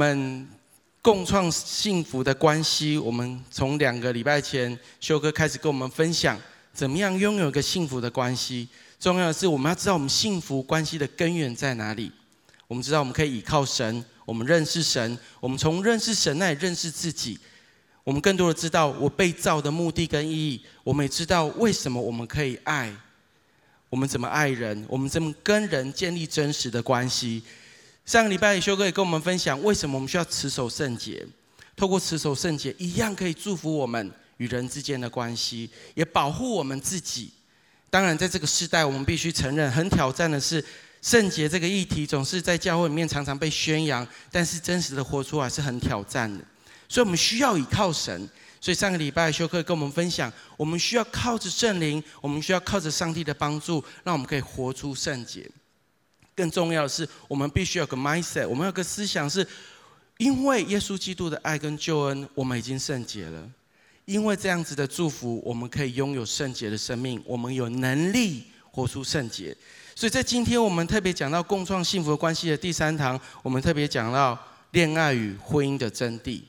我们共创幸福的关系。我们从两个礼拜前，修哥开始跟我们分享，怎么样拥有一个幸福的关系。重要的是，我们要知道我们幸福关系的根源在哪里。我们知道我们可以倚靠神，我们认识神，我们从认识神那里认识自己。我们更多的知道我被造的目的跟意义。我们也知道为什么我们可以爱，我们怎么爱人，我们怎么跟人建立真实的关系。上个礼拜，修哥也跟我们分享，为什么我们需要持守圣洁。透过持守圣洁，一样可以祝福我们与人之间的关系，也保护我们自己。当然，在这个时代，我们必须承认，很挑战的是，圣洁这个议题总是在教会里面常常被宣扬，但是真实的活出来是很挑战的。所以，我们需要依靠神。所以，上个礼拜，修哥跟我们分享，我们需要靠着圣灵，我们需要靠着上帝的帮助，让我们可以活出圣洁。更重要的是，我们必须有个 mindset，我们有个思想是，因为耶稣基督的爱跟救恩，我们已经圣洁了。因为这样子的祝福，我们可以拥有圣洁的生命，我们有能力活出圣洁。所以在今天，我们特别讲到共创幸福关系的第三堂，我们特别讲到恋爱与婚姻的真谛。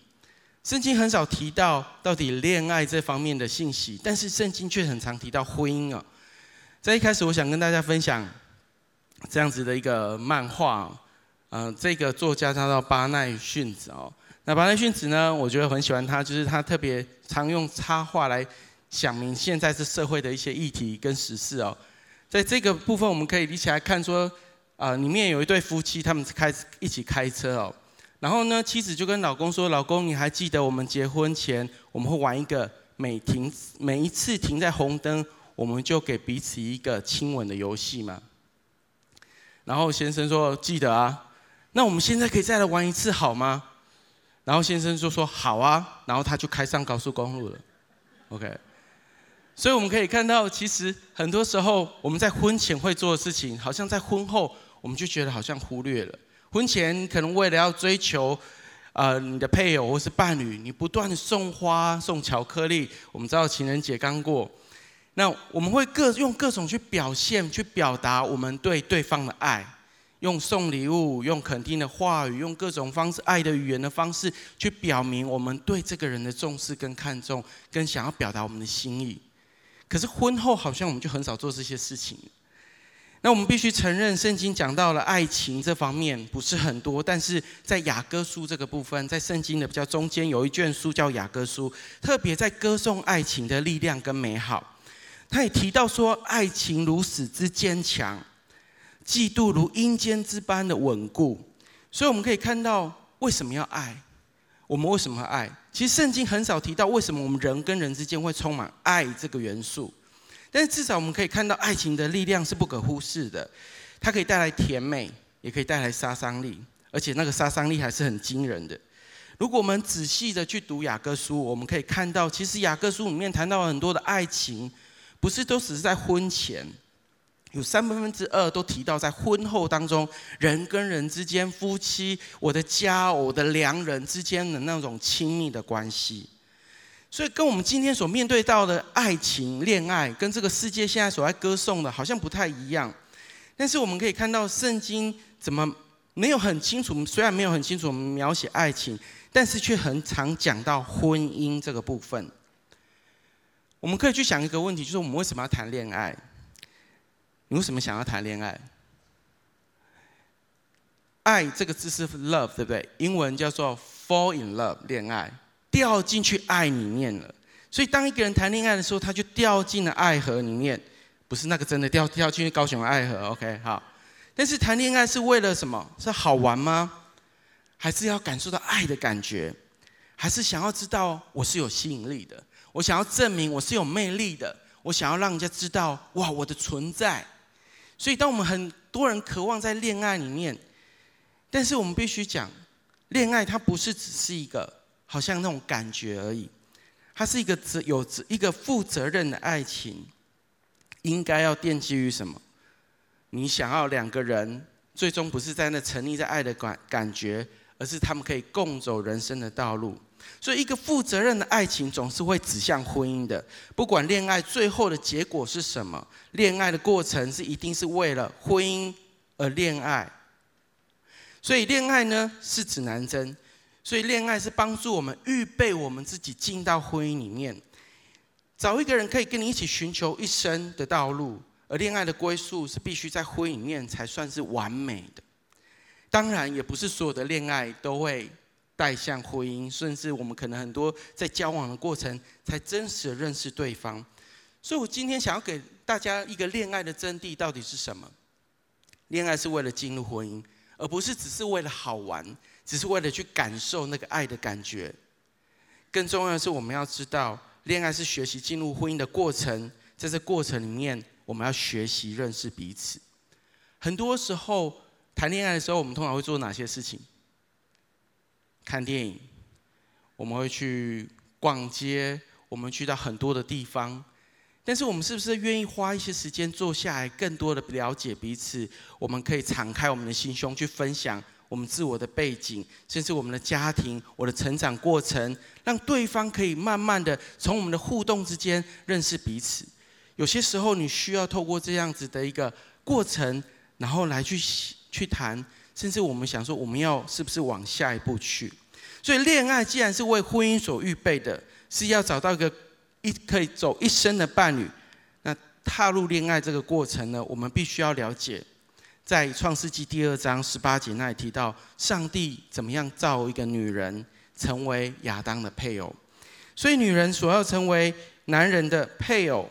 圣经很少提到到底恋爱这方面的信息，但是圣经却很常提到婚姻啊。在一开始，我想跟大家分享。这样子的一个漫画，嗯、呃，这个作家他叫巴奈逊子哦。那巴奈逊子呢，我觉得很喜欢他，就是他特别常用插画来讲明现在这社会的一些议题跟时事哦。在这个部分，我们可以一起来看说，啊、呃，里面有一对夫妻，他们开一起开车哦。然后呢，妻子就跟老公说：“老公，你还记得我们结婚前我们会玩一个每停每一次停在红灯，我们就给彼此一个亲吻的游戏吗？”然后先生说：“记得啊，那我们现在可以再来玩一次好吗？”然后先生就说：“好啊。”然后他就开上高速公路了。OK，所以我们可以看到，其实很多时候我们在婚前会做的事情，好像在婚后我们就觉得好像忽略了。婚前可能为了要追求，呃，你的配偶或是伴侣，你不断送花、送巧克力。我们知道情人节刚过。那我们会各用各种去表现、去表达我们对对方的爱，用送礼物、用肯定的话语、用各种方式、爱的语言的方式，去表明我们对这个人的重视跟看重，跟想要表达我们的心意。可是婚后好像我们就很少做这些事情。那我们必须承认，圣经讲到了爱情这方面不是很多，但是在雅歌书这个部分，在圣经的比较中间有一卷书叫雅歌书，特别在歌颂爱情的力量跟美好。他也提到说，爱情如死之坚强，嫉妒如阴间之般的稳固。所以我们可以看到，为什么要爱？我们为什么爱？其实圣经很少提到为什么我们人跟人之间会充满爱这个元素。但是至少我们可以看到，爱情的力量是不可忽视的。它可以带来甜美，也可以带来杀伤力，而且那个杀伤力还是很惊人的。如果我们仔细的去读雅各书，我们可以看到，其实雅各书里面谈到很多的爱情。不是都只是在婚前，有三分之二都提到在婚后当中，人跟人之间、夫妻、我的家、我的良人之间的那种亲密的关系。所以跟我们今天所面对到的爱情、恋爱，跟这个世界现在所在歌颂的，好像不太一样。但是我们可以看到圣经怎么没有很清楚，虽然没有很清楚我们描写爱情，但是却很常讲到婚姻这个部分。我们可以去想一个问题，就是我们为什么要谈恋爱？你为什么想要谈恋爱？爱这个字是 love，对不对？英文叫做 fall in love，恋爱，掉进去爱里面了。所以当一个人谈恋爱的时候，他就掉进了爱河里面，不是那个真的掉掉进去高雄的爱河，OK？好。但是谈恋爱是为了什么？是好玩吗？还是要感受到爱的感觉？还是想要知道我是有吸引力的？我想要证明我是有魅力的，我想要让人家知道哇，我的存在。所以，当我们很多人渴望在恋爱里面，但是我们必须讲，恋爱它不是只是一个好像那种感觉而已，它是一个责有一个负责任的爱情，应该要奠基于什么？你想要两个人最终不是在那沉溺在爱的感感觉，而是他们可以共走人生的道路。所以，一个负责任的爱情总是会指向婚姻的。不管恋爱最后的结果是什么，恋爱的过程是一定是为了婚姻而恋爱。所以恋爱呢是指南针，所以恋爱是帮助我们预备我们自己进到婚姻里面，找一个人可以跟你一起寻求一生的道路。而恋爱的归宿是必须在婚姻里面才算是完美的。当然，也不是所有的恋爱都会带向婚姻，甚至我们可能很多在交往的过程才真实的认识对方。所以我今天想要给大家一个恋爱的真谛到底是什么？恋爱是为了进入婚姻，而不是只是为了好玩，只是为了去感受那个爱的感觉。更重要的是，我们要知道，恋爱是学习进入婚姻的过程，在这过程里面。我们要学习认识彼此。很多时候谈恋爱的时候，我们通常会做哪些事情？看电影，我们会去逛街，我们去到很多的地方。但是我们是不是愿意花一些时间坐下来，更多的了解彼此？我们可以敞开我们的心胸去分享我们自我的背景，甚至我们的家庭、我的成长过程，让对方可以慢慢的从我们的互动之间认识彼此。有些时候，你需要透过这样子的一个过程，然后来去去谈，甚至我们想说，我们要是不是往下一步去？所以，恋爱既然是为婚姻所预备的，是要找到一个一可以走一生的伴侣。那踏入恋爱这个过程呢，我们必须要了解，在创世纪第二章十八节那里提到，上帝怎么样造一个女人成为亚当的配偶，所以女人所要成为男人的配偶。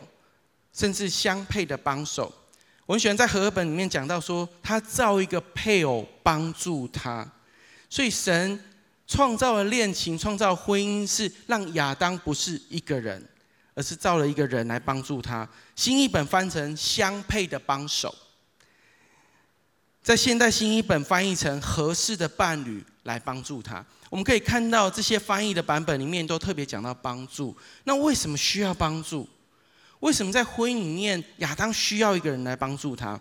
甚至相配的帮手，我很喜欢在和合本里面讲到说，他造一个配偶帮助他，所以神创造了恋情，创造婚姻，是让亚当不是一个人，而是造了一个人来帮助他。新译本翻成相配的帮手，在现代新译本翻译成合适的伴侣来帮助他。我们可以看到这些翻译的版本里面都特别讲到帮助。那为什么需要帮助？为什么在婚姻里面，亚当需要一个人来帮助他？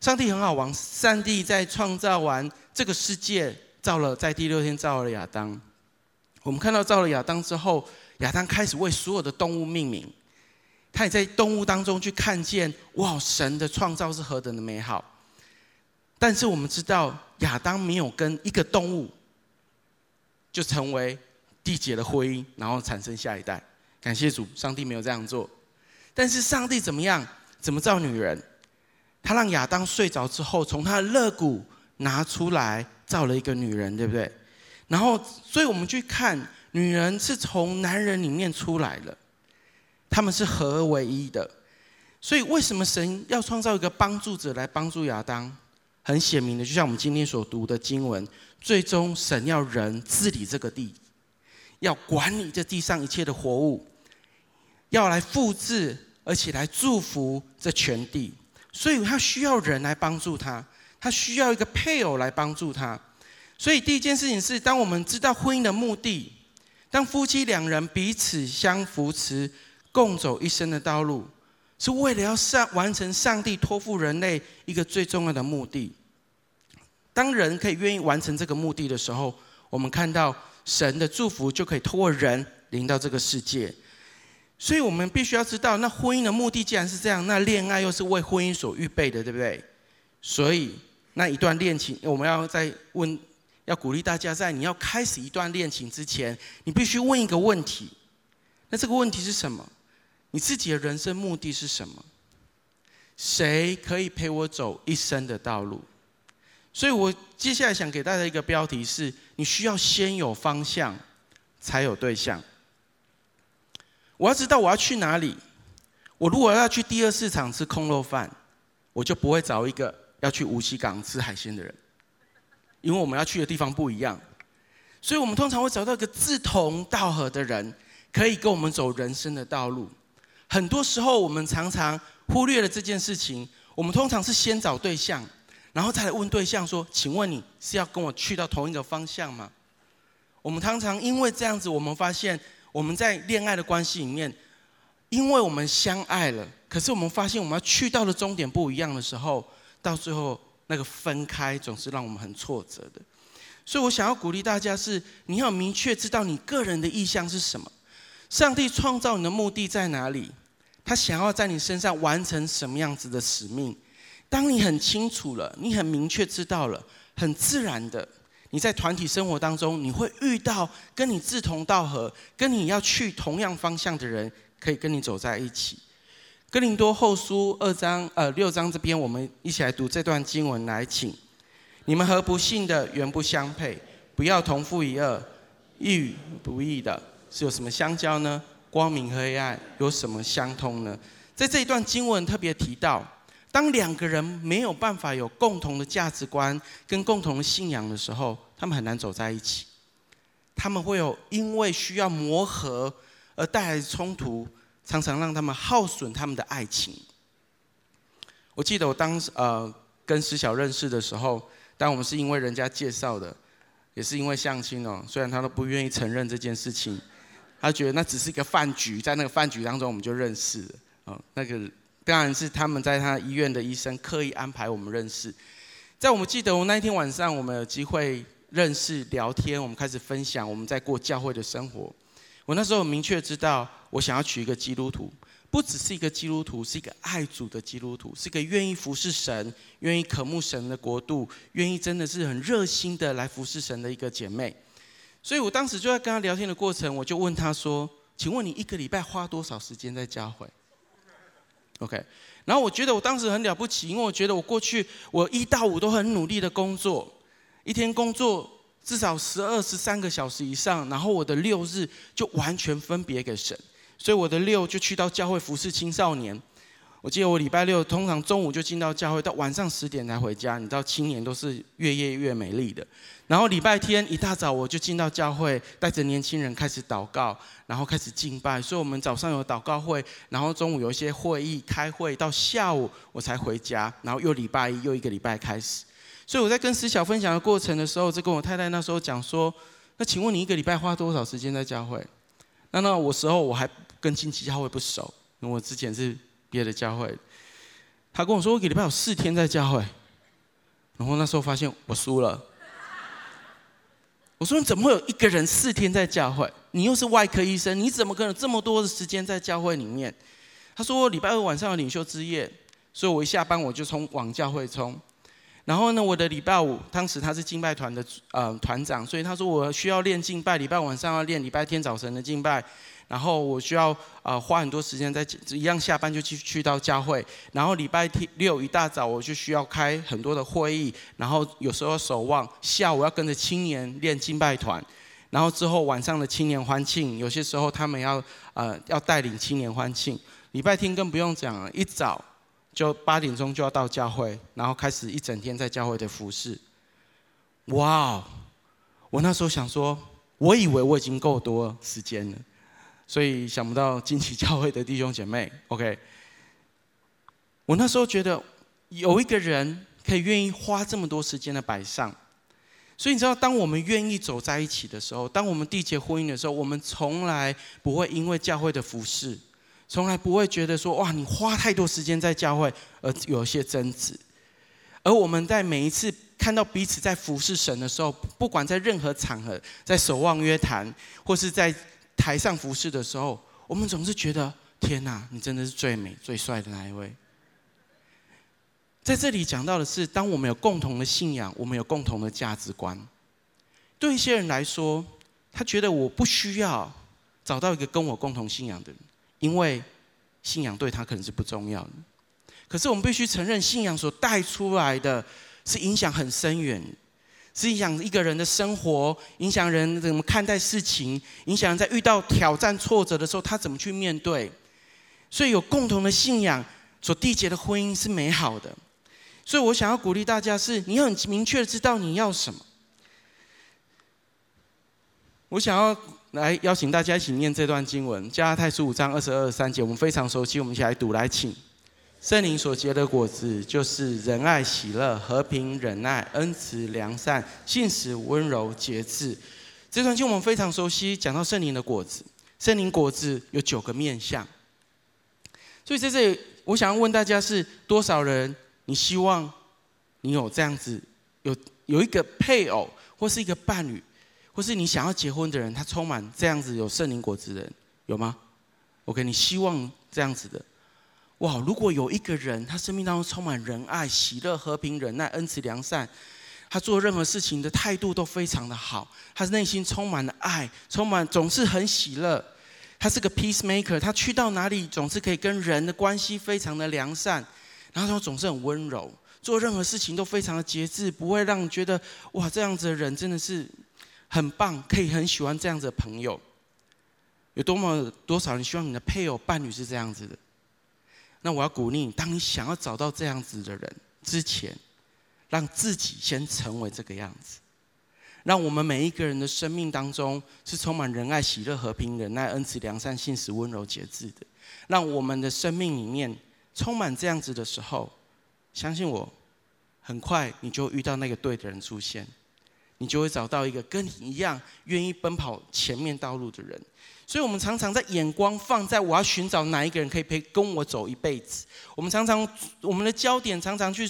上帝很好玩，上帝在创造完这个世界，造了在第六天造了亚当。我们看到造了亚当之后，亚当开始为所有的动物命名。他也在动物当中去看见，哇，神的创造是何等的美好。但是我们知道，亚当没有跟一个动物就成为缔结了婚姻，然后产生下一代。感谢主，上帝没有这样做。但是上帝怎么样？怎么造女人？他让亚当睡着之后，从他的肋骨拿出来造了一个女人，对不对？然后，所以我们去看，女人是从男人里面出来的，他们是合而为一的。所以，为什么神要创造一个帮助者来帮助亚当？很显明的，就像我们今天所读的经文，最终神要人治理这个地，要管理这地上一切的活物。要来复制，而且来祝福这全地，所以他需要人来帮助他，他需要一个配偶来帮助他。所以第一件事情是，当我们知道婚姻的目的，当夫妻两人彼此相扶持，共走一生的道路，是为了要上完成上帝托付人类一个最重要的目的。当人可以愿意完成这个目的的时候，我们看到神的祝福就可以透过人临到这个世界。所以我们必须要知道，那婚姻的目的既然是这样，那恋爱又是为婚姻所预备的，对不对？所以那一段恋情，我们要再问，要鼓励大家，在你要开始一段恋情之前，你必须问一个问题。那这个问题是什么？你自己的人生目的是什么？谁可以陪我走一生的道路？所以我接下来想给大家一个标题是：你需要先有方向，才有对象。我要知道我要去哪里。我如果要去第二市场吃空肉饭，我就不会找一个要去无锡港吃海鲜的人，因为我们要去的地方不一样。所以我们通常会找到一个志同道合的人，可以跟我们走人生的道路。很多时候我们常常忽略了这件事情。我们通常是先找对象，然后再来问对象说：“请问你是要跟我去到同一个方向吗？”我们常常因为这样子，我们发现。我们在恋爱的关系里面，因为我们相爱了，可是我们发现我们要去到的终点不一样的时候，到最后那个分开总是让我们很挫折的。所以我想要鼓励大家是，你要明确知道你个人的意向是什么，上帝创造你的目的在哪里，他想要在你身上完成什么样子的使命。当你很清楚了，你很明确知道了，很自然的，你在团体生活当中，你会遇到跟你志同道合、跟你要去同样方向的人，可以跟你走在一起。哥林多后书二章呃六章这边，我们一起来读这段经文来，请你们和不信的原不相配，不要同负一轭，义与不义的是有什么相交呢？光明和黑暗有什么相通呢？在这一段经文特别提到，当两个人没有办法有共同的价值观跟共同的信仰的时候，他们很难走在一起。他们会有因为需要磨合而带来的冲突。常常让他们耗损他们的爱情。我记得我当时呃跟思小认识的时候，但我们是因为人家介绍的，也是因为相亲哦。虽然他都不愿意承认这件事情，他觉得那只是一个饭局，在那个饭局当中我们就认识了。哦，那个当然是他们在他医院的医生刻意安排我们认识。在我们记得我那一天晚上，我们有机会认识聊天，我们开始分享我们在过教会的生活。我那时候明确知道，我想要娶一个基督徒，不只是一个基督徒，是一个爱主的基督徒，是一个愿意服侍神、愿意渴慕神的国度、愿意真的是很热心的来服侍神的一个姐妹。所以我当时就在跟她聊天的过程，我就问她说：“请问你一个礼拜花多少时间在教会？”OK，然后我觉得我当时很了不起，因为我觉得我过去我一到五都很努力的工作，一天工作。至少十二、十三个小时以上，然后我的六日就完全分别给神，所以我的六就去到教会服侍青少年。我记得我礼拜六通常中午就进到教会，到晚上十点才回家。你知道青年都是越夜越美丽的。然后礼拜天一大早我就进到教会，带着年轻人开始祷告，然后开始敬拜。所以我们早上有祷告会，然后中午有一些会议开会，到下午我才回家。然后又礼拜一又一个礼拜开始。所以我在跟思小分享的过程的时候，就跟我太太那时候讲说：“那请问你一个礼拜花多少时间在教会？”那那我时候我还跟近期教会不熟，因为我之前是别的教会。他跟我说：“我一礼拜有四天在教会。”然后那时候发现我输了。我说：“你怎么会有一个人四天在教会？你又是外科医生，你怎么可能这么多的时间在教会里面？”他说：“我礼拜二晚上有领袖之夜，所以我一下班我就冲往教会冲。”然后呢，我的礼拜五，当时他是敬拜团的呃团长，所以他说我需要练敬拜，礼拜晚上要练，礼拜天早晨的敬拜，然后我需要啊、呃、花很多时间在一样下班就去去到教会，然后礼拜天六一大早我就需要开很多的会议，然后有时候守望，下午要跟着青年练敬拜团，然后之后晚上的青年欢庆，有些时候他们要呃要带领青年欢庆，礼拜天更不用讲了，一早。就八点钟就要到教会，然后开始一整天在教会的服侍。哇！我那时候想说，我以为我已经够多时间了，所以想不到近期教会的弟兄姐妹，OK。我那时候觉得有一个人可以愿意花这么多时间的摆上，所以你知道，当我们愿意走在一起的时候，当我们缔结婚姻的时候，我们从来不会因为教会的服侍。从来不会觉得说哇，你花太多时间在教会而有些争执，而我们在每一次看到彼此在服侍神的时候，不管在任何场合，在守望约谈或是在台上服侍的时候，我们总是觉得天哪，你真的是最美最帅的那一位。在这里讲到的是，当我们有共同的信仰，我们有共同的价值观。对一些人来说，他觉得我不需要找到一个跟我共同信仰的人。因为信仰对他可能是不重要的，可是我们必须承认，信仰所带出来的是影响很深远，是影响一个人的生活，影响人怎么看待事情，影响在遇到挑战挫折的时候，他怎么去面对。所以有共同的信仰所缔结的婚姻是美好的。所以我想要鼓励大家是，你很明确的知道你要什么。我想要。来邀请大家一起念这段经文，加拉太书五章二十二三节，我们非常熟悉，我们一起来读来，请。圣灵所结的果子，就是仁爱、喜乐、和平、忍耐、恩慈、良善、信实、温柔、节制。这段经文我们非常熟悉，讲到圣灵的果子，圣灵果子有九个面相。所以在这里，我想要问大家是多少人？你希望你有这样子，有有一个配偶或是一个伴侣？或是你想要结婚的人，他充满这样子有圣灵果子的人，有吗？OK，你希望这样子的，哇！如果有一个人，他生命当中充满仁爱、喜乐、和平、忍耐、恩慈、良善，他做任何事情的态度都非常的好，他内心充满了爱，充满总是很喜乐。他是个 peacemaker，他去到哪里总是可以跟人的关系非常的良善，然后他总是很温柔，做任何事情都非常的节制，不会让人觉得哇，这样子的人真的是很棒，可以很喜欢这样子的朋友。有多么多少人希望你的配偶伴侣是这样子的？那我要鼓励你，当你想要找到这样子的人之前，让自己先成为这个样子，让我们每一个人的生命当中是充满仁爱、喜乐、和平、忍耐、恩慈、良善、信实、温柔、节制的。让我们的生命里面充满这样子的时候，相信我，很快你就遇到那个对的人出现，你就会找到一个跟你一样愿意奔跑前面道路的人。所以，我们常常在眼光放在我要寻找哪一个人可以陪跟我走一辈子。我们常常我们的焦点常常去。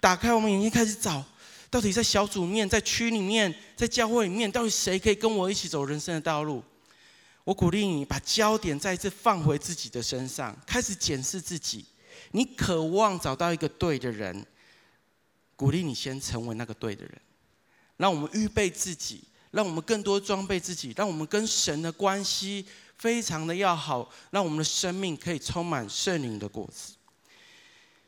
打开我们眼睛，开始找，到底在小组面、在区里面、在教会里面，到底谁可以跟我一起走人生的道路？我鼓励你把焦点再一次放回自己的身上，开始检视自己。你渴望找到一个对的人，鼓励你先成为那个对的人。让我们预备自己，让我们更多装备自己，让我们跟神的关系非常的要好，让我们的生命可以充满圣灵的果子。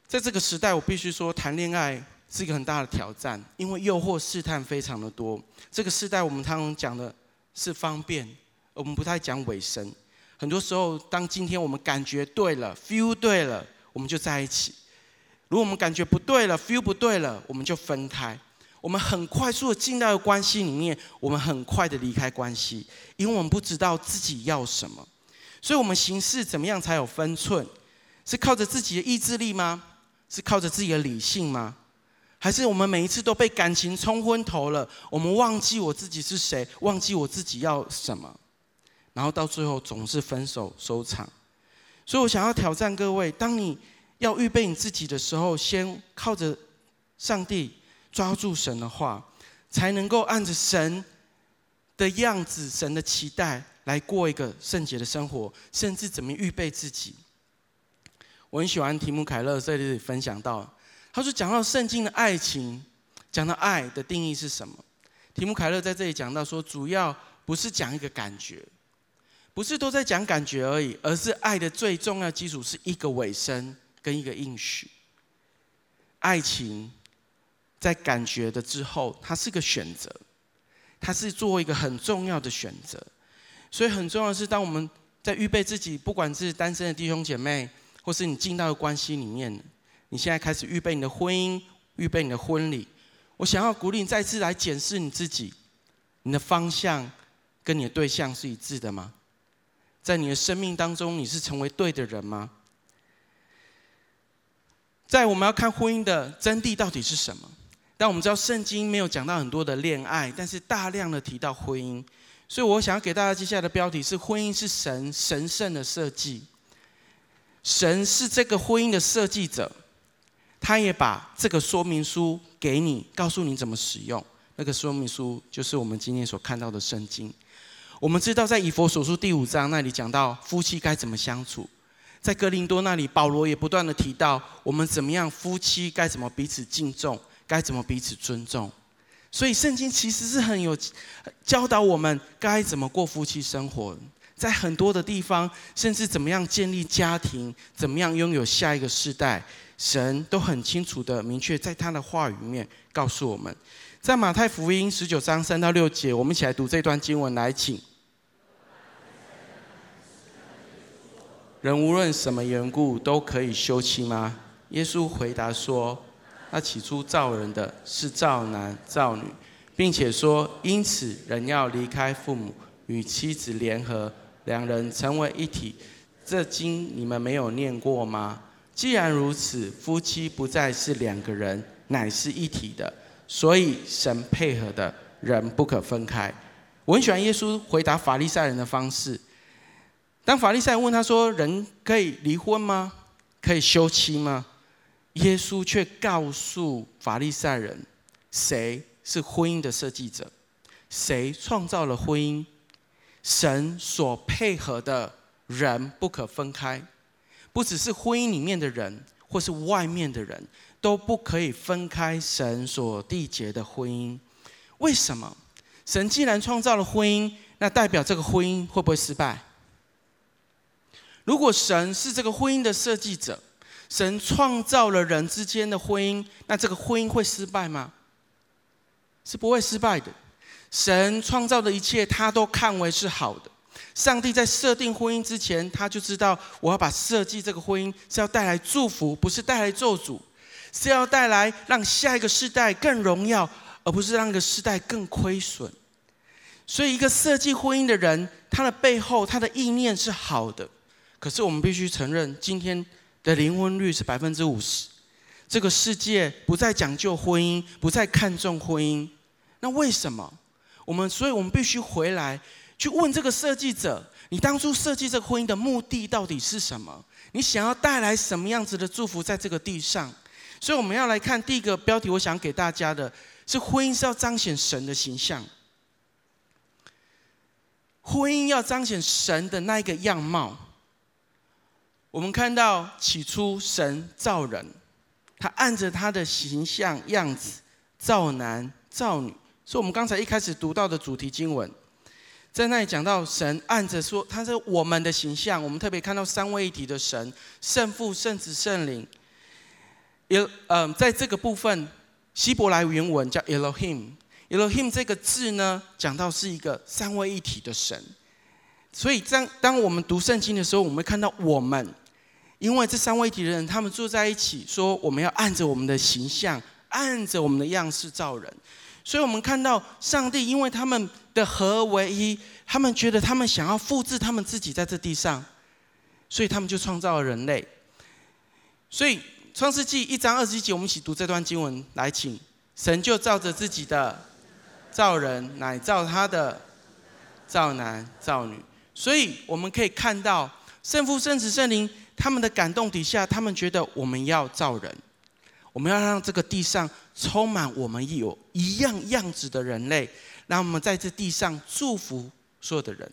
在这个时代，我必须说，谈恋爱是一个很大的挑战，因为诱惑试探非常的多。这个时代，我们常常讲的是方便，我们不太讲尾声。很多时候，当今天我们感觉对了，feel 对了，我们就在一起；如果我们感觉不对了，feel 不对了，我们就分开。我们很快速的进到关系里面，我们很快的离开关系，因为我们不知道自己要什么。所以，我们行事怎么样才有分寸？是靠着自己的意志力吗？是靠着自己的理性吗？还是我们每一次都被感情冲昏头了？我们忘记我自己是谁，忘记我自己要什么，然后到最后总是分手收场。所以我想要挑战各位：当你要预备你自己的时候，先靠着上帝抓住神的话，才能够按着神的样子、神的期待来过一个圣洁的生活，甚至怎么预备自己。我很喜欢提姆凯勒在这里分享到，他说讲到圣经的爱情，讲到爱的定义是什么？提姆凯勒在这里讲到说，主要不是讲一个感觉，不是都在讲感觉而已，而是爱的最重要基础是一个尾声跟一个应许。爱情在感觉的之后，它是个选择，它是做一个很重要的选择。所以很重要的是，当我们在预备自己，不管是单身的弟兄姐妹。或是你进到的关系里面，你现在开始预备你的婚姻，预备你的婚礼。我想要鼓励你再次来检视你自己，你的方向跟你的对象是一致的吗？在你的生命当中，你是成为对的人吗？在我们要看婚姻的真谛到底是什么？但我们知道圣经没有讲到很多的恋爱，但是大量的提到婚姻，所以我想要给大家接下来的标题是：婚姻是神神圣的设计。神是这个婚姻的设计者，他也把这个说明书给你，告诉你怎么使用。那个说明书就是我们今天所看到的圣经。我们知道，在以弗所书第五章那里讲到夫妻该怎么相处，在哥林多那里，保罗也不断的提到我们怎么样夫妻该怎么彼此敬重，该怎么彼此尊重。所以，圣经其实是很有教导我们该怎么过夫妻生活。在很多的地方，甚至怎么样建立家庭，怎么样拥有下一个世代，神都很清楚的明确在他的话语面告诉我们。在马太福音十九章三到六节，我们一起来读这段经文，来，请。人无论什么缘故都可以休妻吗？耶稣回答说：他起初造人的是造男造女，并且说，因此人要离开父母，与妻子联合。两人成为一体，这经你们没有念过吗？既然如此，夫妻不再是两个人，乃是一体的。所以神配合的人不可分开。我很喜欢耶稣回答法利赛人的方式。当法利赛问他说：“人可以离婚吗？可以休妻吗？”耶稣却告诉法利赛人：“谁是婚姻的设计者？谁创造了婚姻？”神所配合的人不可分开，不只是婚姻里面的人，或是外面的人，都不可以分开神所缔结的婚姻。为什么？神既然创造了婚姻，那代表这个婚姻会不会失败？如果神是这个婚姻的设计者，神创造了人之间的婚姻，那这个婚姻会失败吗？是不会失败的。神创造的一切，他都看为是好的。上帝在设定婚姻之前，他就知道我要把设计这个婚姻是要带来祝福，不是带来咒诅，是要带来让下一个世代更荣耀。而不是让一个世代更亏损，所以一个设计婚姻的人，他的背后他的意念是好的，可是我们必须承认，今天的离婚率是百分之五十，这个世界不再讲究婚姻，不再看重婚姻，那为什么？我们所以，我们必须回来去问这个设计者：你当初设计这个婚姻的目的到底是什么？你想要带来什么样子的祝福在这个地上？所以，我们要来看第一个标题，我想给大家的。是婚姻是要彰显神的形象，婚姻要彰显神的那一个样貌。我们看到起初神造人，他按着他的形象样子造男造女，所以我们刚才一开始读到的主题经文，在那里讲到神按着说他是我们的形象，我们特别看到三位一体的神，圣父、圣子、圣灵，也嗯、在这个部分。希伯来原文叫 Elohim，Elohim 这个字呢，讲到是一个三位一体的神。所以当当我们读圣经的时候，我们会看到我们，因为这三位一体的人，他们住在一起，说我们要按着我们的形象，按着我们的样式造人。所以我们看到上帝，因为他们的合为一，他们觉得他们想要复制他们自己在这地上，所以他们就创造了人类。所以。创世纪一章二十一节，我们一起读这段经文。来，请神就照着自己的造人，乃造他的造男造女。所以我们可以看到，圣父、圣子、圣灵他们的感动底下，他们觉得我们要造人，我们要让这个地上充满我们有一样样子的人类，让我们在这地上祝福所有的人。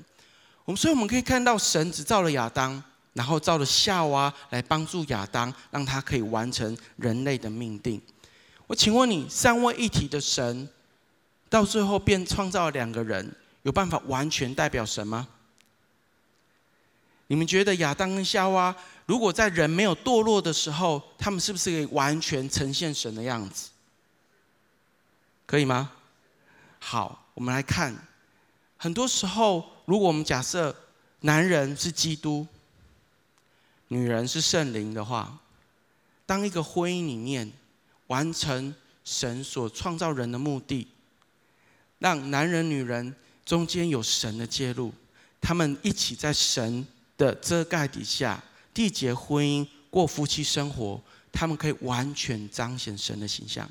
我们所以我们可以看到，神只造了亚当。然后造了夏娃来帮助亚当，让他可以完成人类的命定。我请问你，三位一体的神，到最后便创造了两个人，有办法完全代表神吗？你们觉得亚当跟夏娃，如果在人没有堕落的时候，他们是不是可以完全呈现神的样子？可以吗？好，我们来看，很多时候，如果我们假设男人是基督。女人是圣灵的话，当一个婚姻里面完成神所创造人的目的，让男人女人中间有神的介入，他们一起在神的遮盖底下缔结婚姻，过夫妻生活，他们可以完全彰显神的形象。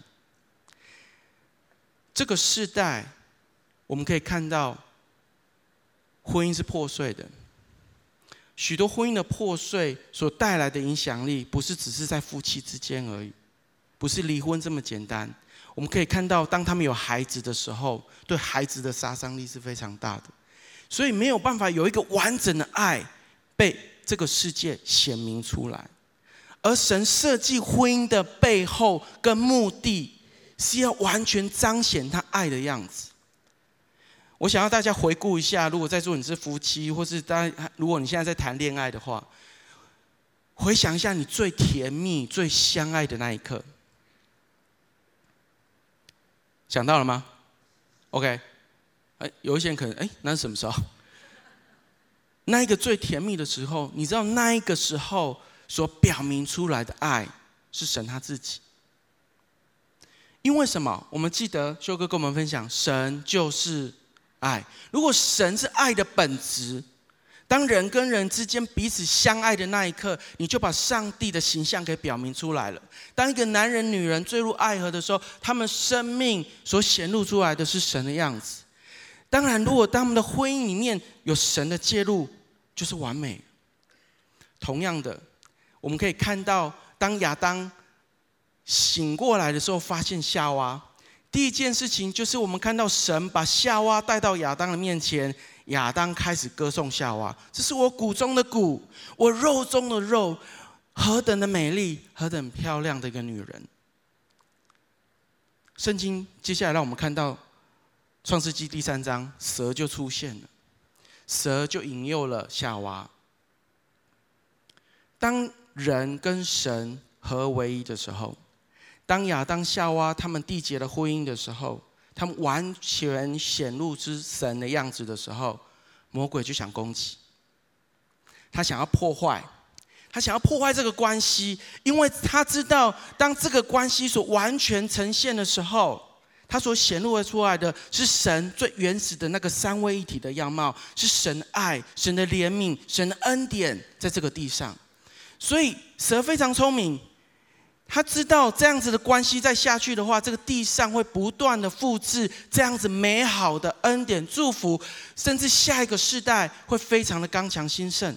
这个世代，我们可以看到婚姻是破碎的。许多婚姻的破碎所带来的影响力，不是只是在夫妻之间而已，不是离婚这么简单。我们可以看到，当他们有孩子的时候，对孩子的杀伤力是非常大的。所以没有办法有一个完整的爱被这个世界显明出来。而神设计婚姻的背后跟目的，是要完全彰显他爱的样子。我想要大家回顾一下，如果在座你是夫妻，或是当如果你现在在谈恋爱的话，回想一下你最甜蜜、最相爱的那一刻，想到了吗？OK，哎，有一些人可能哎，那是什么时候？那一个最甜蜜的时候，你知道那一个时候所表明出来的爱是神他自己。因为什么？我们记得修哥跟我们分享，神就是。爱，如果神是爱的本质，当人跟人之间彼此相爱的那一刻，你就把上帝的形象给表明出来了。当一个男人、女人坠入爱河的时候，他们生命所显露出来的是神的样子。当然，如果他们的婚姻里面有神的介入，就是完美。同样的，我们可以看到，当亚当醒过来的时候，发现夏娃。第一件事情就是，我们看到神把夏娃带到亚当的面前，亚当开始歌颂夏娃：“这是我骨中的骨，我肉中的肉，何等的美丽，何等漂亮的一个女人。”圣经接下来让我们看到创世纪第三章，蛇就出现了，蛇就引诱了夏娃。当人跟神合为一的时候，当亚当夏娃他们缔结了婚姻的时候，他们完全显露出神的样子的时候，魔鬼就想攻击，他想要破坏。他想要破坏这个关系，因为他知道，当这个关系所完全呈现的时候，他所显露出来的是神最原始的那个三位一体的样貌，是神爱、神的怜悯、神的恩典在这个地上。所以蛇非常聪明，他知道这样子的关系再下去的话，这个地上会不断的复制这样子美好的恩典祝福，甚至下一个世代会非常的刚强兴盛。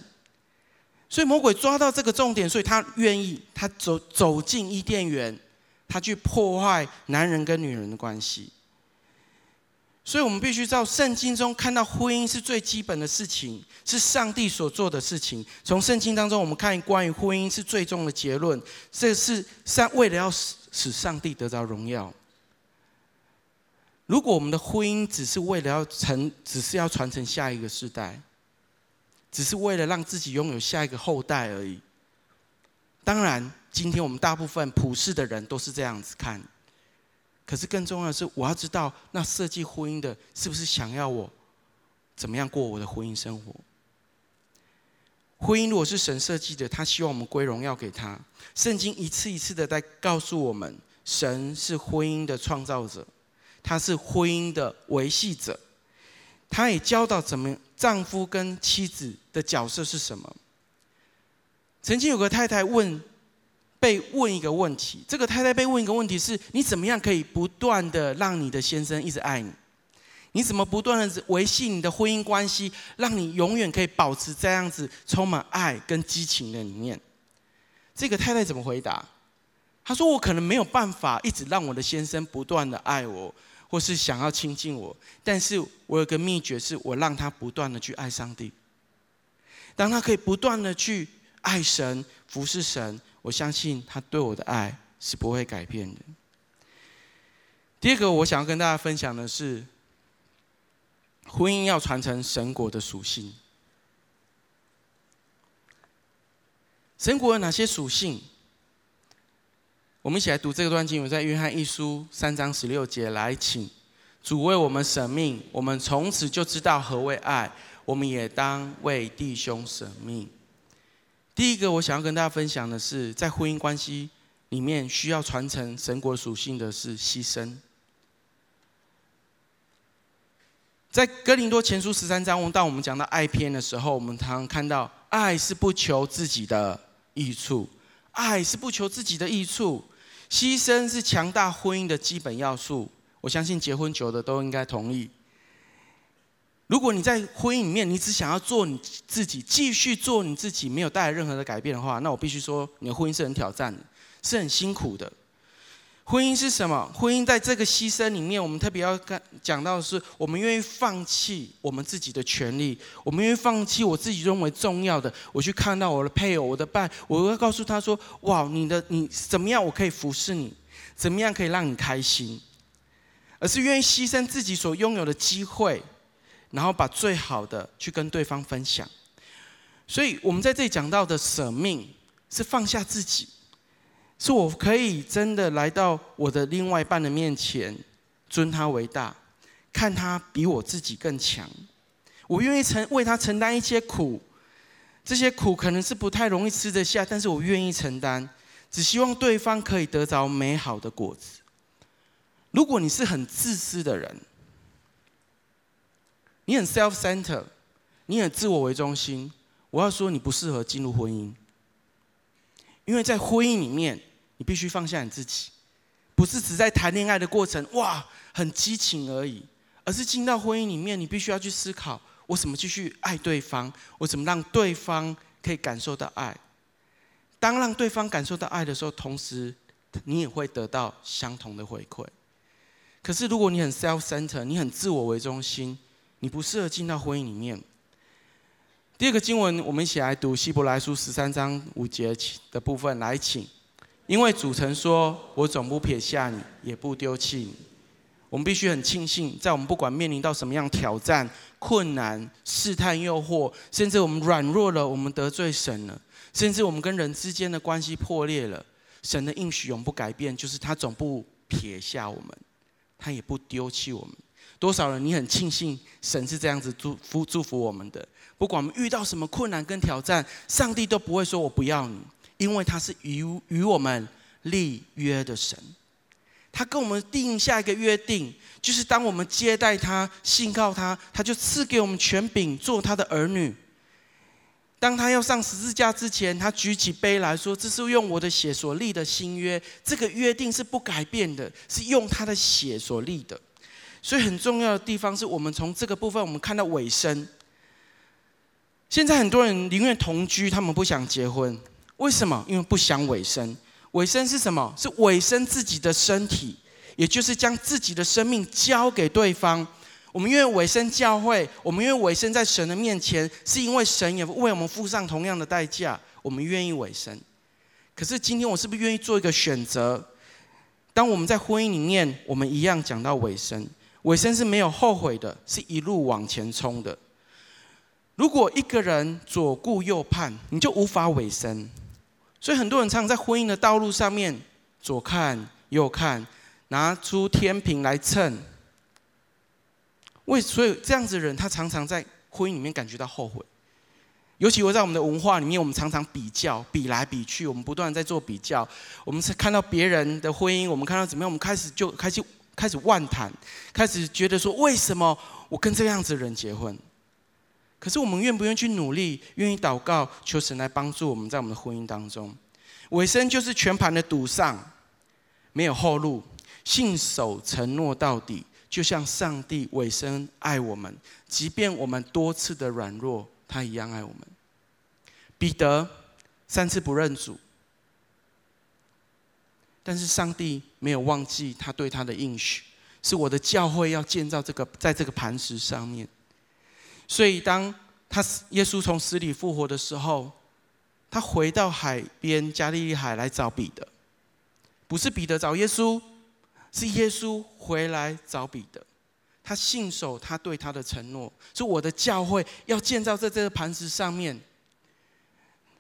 所以魔鬼抓到这个重点，所以他愿意，他走走进伊甸园，他去破坏男人跟女人的关系。所以我们必须知道，圣经中看到婚姻是最基本的事情，是上帝所做的事情。从圣经当中，我们看关于婚姻是最终的结论，这是上为了要使使上帝得着荣耀。如果我们的婚姻只是为了要承，只是要传承下一个世代。只是为了让自己拥有下一个后代而已。当然，今天我们大部分普世的人都是这样子看。可是更重要的是，我要知道那设计婚姻的是不是想要我怎么样过我的婚姻生活？婚姻如果是神设计的，他希望我们归荣耀给他。圣经一次一次的在告诉我们，神是婚姻的创造者，他是婚姻的维系者。他也教导怎么丈夫跟妻子的角色是什么。曾经有个太太问，被问一个问题，这个太太被问一个问题是：你怎么样可以不断的让你的先生一直爱你？你怎么不断的维系你的婚姻关系，让你永远可以保持这样子充满爱跟激情的里面？这个太太怎么回答？她说：我可能没有办法一直让我的先生不断的爱我。或是想要亲近我，但是我有个秘诀，是我让他不断的去爱上帝。当他可以不断的去爱神、服侍神，我相信他对我的爱是不会改变的。第二个，我想要跟大家分享的是，婚姻要传承神国的属性。神国有哪些属性？我们一起来读这个段经文，在约翰一书三章十六节，来，请主为我们舍命，我们从此就知道何为爱，我们也当为弟兄舍命。第一个，我想要跟大家分享的是，在婚姻关系里面需要传承神国属性的是牺牲。在哥林多前书十三章，当我们讲到爱篇的时候，我们常常看到，爱是不求自己的益处，爱是不求自己的益处。牺牲是强大婚姻的基本要素，我相信结婚久的都应该同意。如果你在婚姻里面，你只想要做你自己，继续做你自己，没有带来任何的改变的话，那我必须说，你的婚姻是很挑战的，是很辛苦的。婚姻是什么？婚姻在这个牺牲里面，我们特别要讲到的是，我们愿意放弃我们自己的权利，我们愿意放弃我自己认为重要的。我去看到我的配偶，我的伴，我会告诉他说：“哇，你的你怎么样？我可以服侍你，怎么样可以让你开心？”而是愿意牺牲自己所拥有的机会，然后把最好的去跟对方分享。所以，我们在这里讲到的舍命，是放下自己。是我可以真的来到我的另外一半的面前，尊他为大，看他比我自己更强，我愿意承为他承担一些苦，这些苦可能是不太容易吃得下，但是我愿意承担，只希望对方可以得着美好的果子。如果你是很自私的人，你很 self center，你很自我为中心，我要说你不适合进入婚姻，因为在婚姻里面。你必须放下你自己，不是只在谈恋爱的过程哇很激情而已，而是进到婚姻里面，你必须要去思考：我怎么继续爱对方？我怎么让对方可以感受到爱？当让对方感受到爱的时候，同时你也会得到相同的回馈。可是如果你很 self center，你很自我为中心，你不适合进到婚姻里面。第二个经文，我们一起来读希伯来书十三章五节的部分，来请。因为主曾说：“我总不撇下你，也不丢弃你。”我们必须很庆幸，在我们不管面临到什么样挑战、困难、试探、诱惑，甚至我们软弱了，我们得罪神了，甚至我们跟人之间的关系破裂了，神的应许永不改变，就是他总不撇下我们，他也不丢弃我们。多少人你很庆幸神是这样子祝福祝福我们的？不管我们遇到什么困难跟挑战，上帝都不会说我不要你。因为他是与与我们立约的神，他跟我们定下一个约定，就是当我们接待他、信靠他，他就赐给我们权柄做他的儿女。当他要上十字架之前，他举起杯来说：“这是用我的血所立的新约，这个约定是不改变的，是用他的血所立的。”所以很重要的地方是我们从这个部分，我们看到尾声。现在很多人宁愿同居，他们不想结婚。为什么？因为不想尾声。尾声是什么？是尾声自己的身体，也就是将自己的生命交给对方。我们愿意尾声教会，我们愿意尾声在神的面前，是因为神也为我们付上同样的代价。我们愿意尾声。可是今天我是不是愿意做一个选择？当我们在婚姻里面，我们一样讲到尾声，委身是没有后悔的，是一路往前冲的。如果一个人左顾右盼，你就无法委身。所以很多人常常在婚姻的道路上面左看右看，拿出天平来称。为所以这样子的人，他常常在婚姻里面感觉到后悔。尤其我在我们的文化里面，我们常常比较，比来比去，我们不断在做比较。我们是看到别人的婚姻，我们看到怎么样，我们开始就开始开始妄谈，开始觉得说，为什么我跟这样子的人结婚？可是我们愿不愿意去努力，愿意祷告，求神来帮助我们在我们的婚姻当中，委身就是全盘的赌上，没有后路，信守承诺到底，就像上帝委身爱我们，即便我们多次的软弱，他一样爱我们。彼得三次不认主，但是上帝没有忘记他对他的应许，是我的教会要建造这个，在这个磐石上面。所以，当他耶稣从死里复活的时候，他回到海边加利利海来找彼得，不是彼得找耶稣，是耶稣回来找彼得。他信守他对他的承诺，是我的教会要建造在这个磐石上面。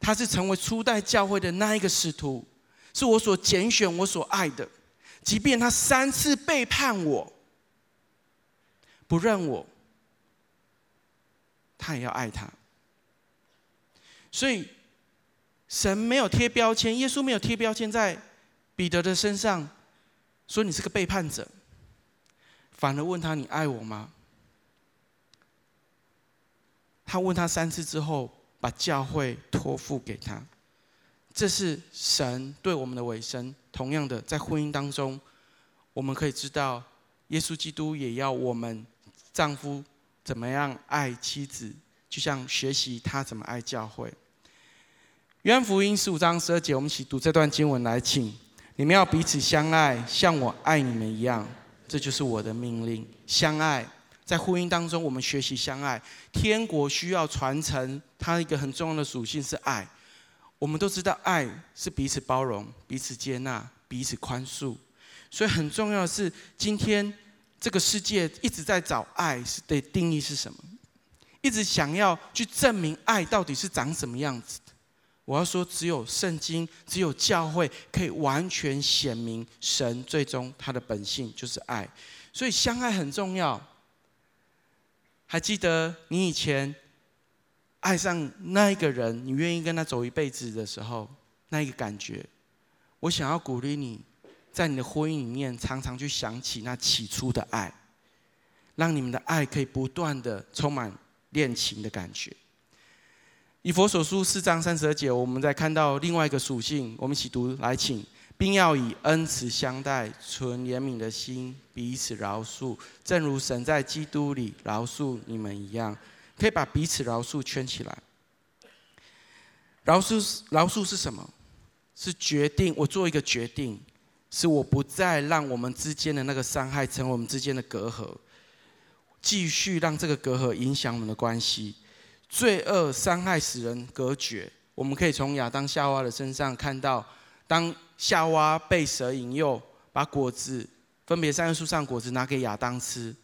他是成为初代教会的那一个使徒，是我所拣选、我所爱的。即便他三次背叛我，不认我。他也要爱他，所以神没有贴标签，耶稣没有贴标签在彼得的身上，说你是个背叛者，反而问他：“你爱我吗？”他问他三次之后，把教会托付给他，这是神对我们的委身。同样的，在婚姻当中，我们可以知道，耶稣基督也要我们丈夫。怎么样爱妻子，就像学习他怎么爱教会。约翰福音十五章十二节，我们一起读这段经文来，请你们要彼此相爱，像我爱你们一样，这就是我的命令。相爱，在婚姻当中，我们学习相爱。天国需要传承，它一个很重要的属性是爱。我们都知道，爱是彼此包容、彼此接纳、彼此宽恕，所以很重要的是今天。这个世界一直在找爱是的定义是什么？一直想要去证明爱到底是长什么样子的。我要说，只有圣经，只有教会可以完全显明神最终他的本性就是爱。所以相爱很重要。还记得你以前爱上那一个人，你愿意跟他走一辈子的时候，那一个感觉，我想要鼓励你。在你的婚姻里面，常常去想起那起初的爱，让你们的爱可以不断的充满恋情的感觉。以弗所书四章三十二节，我们再看到另外一个属性，我们一起读来，请，并要以恩慈相待，存怜悯的心，彼此饶恕，正如神在基督里饶恕你们一样。可以把彼此饶恕圈起来。饶恕，饶恕是什么？是决定，我做一个决定。是我不再让我们之间的那个伤害成为我们之间的隔阂，继续让这个隔阂影响我们的关系。罪恶伤害使人隔绝。我们可以从亚当夏娃的身上看到，当夏娃被蛇引诱，把果子分别三个树上果子拿给亚当吃。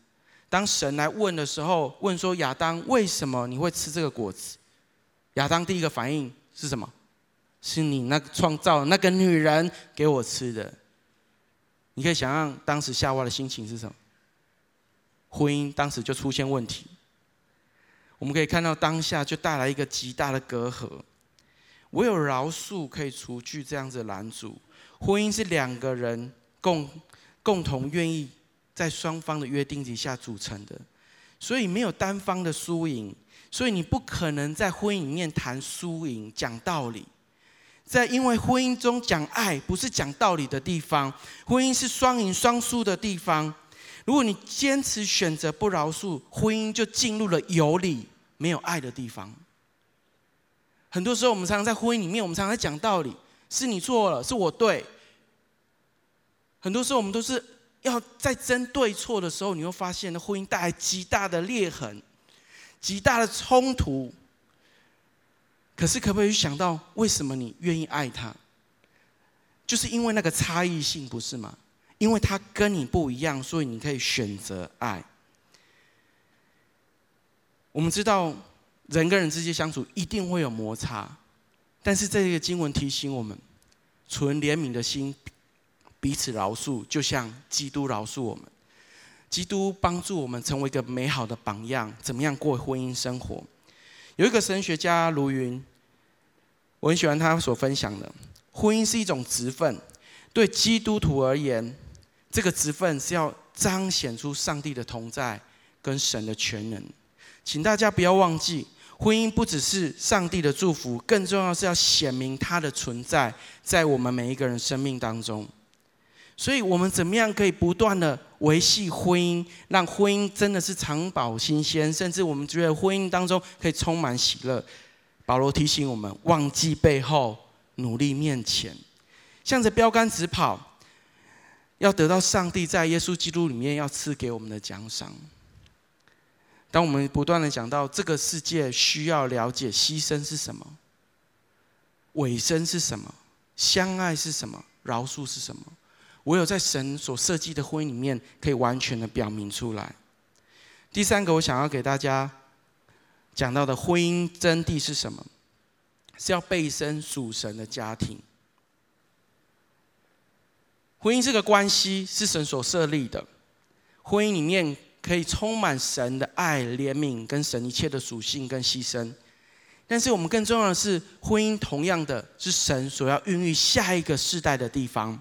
当神来问的时候，问说亚当为什么你会吃这个果子？亚当第一个反应是什么？是你那个创造那个女人给我吃的。你可以想象当时夏娃的心情是什么？婚姻当时就出现问题。我们可以看到当下就带来一个极大的隔阂。唯有饶恕可以除去这样子的拦阻。婚姻是两个人共共同愿意。在双方的约定底下组成的，所以没有单方的输赢，所以你不可能在婚姻里面谈输赢、讲道理。在因为婚姻中讲爱不是讲道理的地方，婚姻是双赢双输的地方。如果你坚持选择不饶恕，婚姻就进入了有理没有爱的地方。很多时候，我们常常在婚姻里面，我们常常在讲道理，是你错了，是我对。很多时候，我们都是。要在争对错的时候，你会发现，婚姻带来极大的裂痕，极大的冲突。可是，可不可以想到，为什么你愿意爱他？就是因为那个差异性，不是吗？因为他跟你不一样，所以你可以选择爱。我们知道，人跟人之间相处一定会有摩擦，但是这个经文提醒我们，存怜悯的心。彼此饶恕，就像基督饶恕我们。基督帮助我们成为一个美好的榜样，怎么样过婚姻生活？有一个神学家卢云，我很喜欢他所分享的：婚姻是一种职分，对基督徒而言，这个职分是要彰显出上帝的同在跟神的全能。请大家不要忘记，婚姻不只是上帝的祝福，更重要是要显明他的存在在我们每一个人生命当中。所以，我们怎么样可以不断的维系婚姻，让婚姻真的是长保新鲜，甚至我们觉得婚姻当中可以充满喜乐。保罗提醒我们：忘记背后，努力面前，向着标杆直跑，要得到上帝在耶稣基督里面要赐给我们的奖赏。当我们不断的讲到这个世界需要了解牺牲是什么，委身是什么，相爱是什么，饶恕是什么。唯有在神所设计的婚姻里面，可以完全的表明出来。第三个，我想要给大家讲到的婚姻真谛是什么？是要背身属神的家庭。婚姻这个关系是神所设立的，婚姻里面可以充满神的爱、怜悯跟神一切的属性跟牺牲。但是我们更重要的是，婚姻同样的是神所要孕育下一个世代的地方。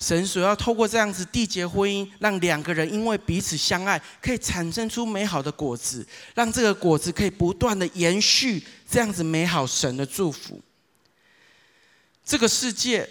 神所要透过这样子缔结婚姻，让两个人因为彼此相爱，可以产生出美好的果子，让这个果子可以不断的延续这样子美好神的祝福。这个世界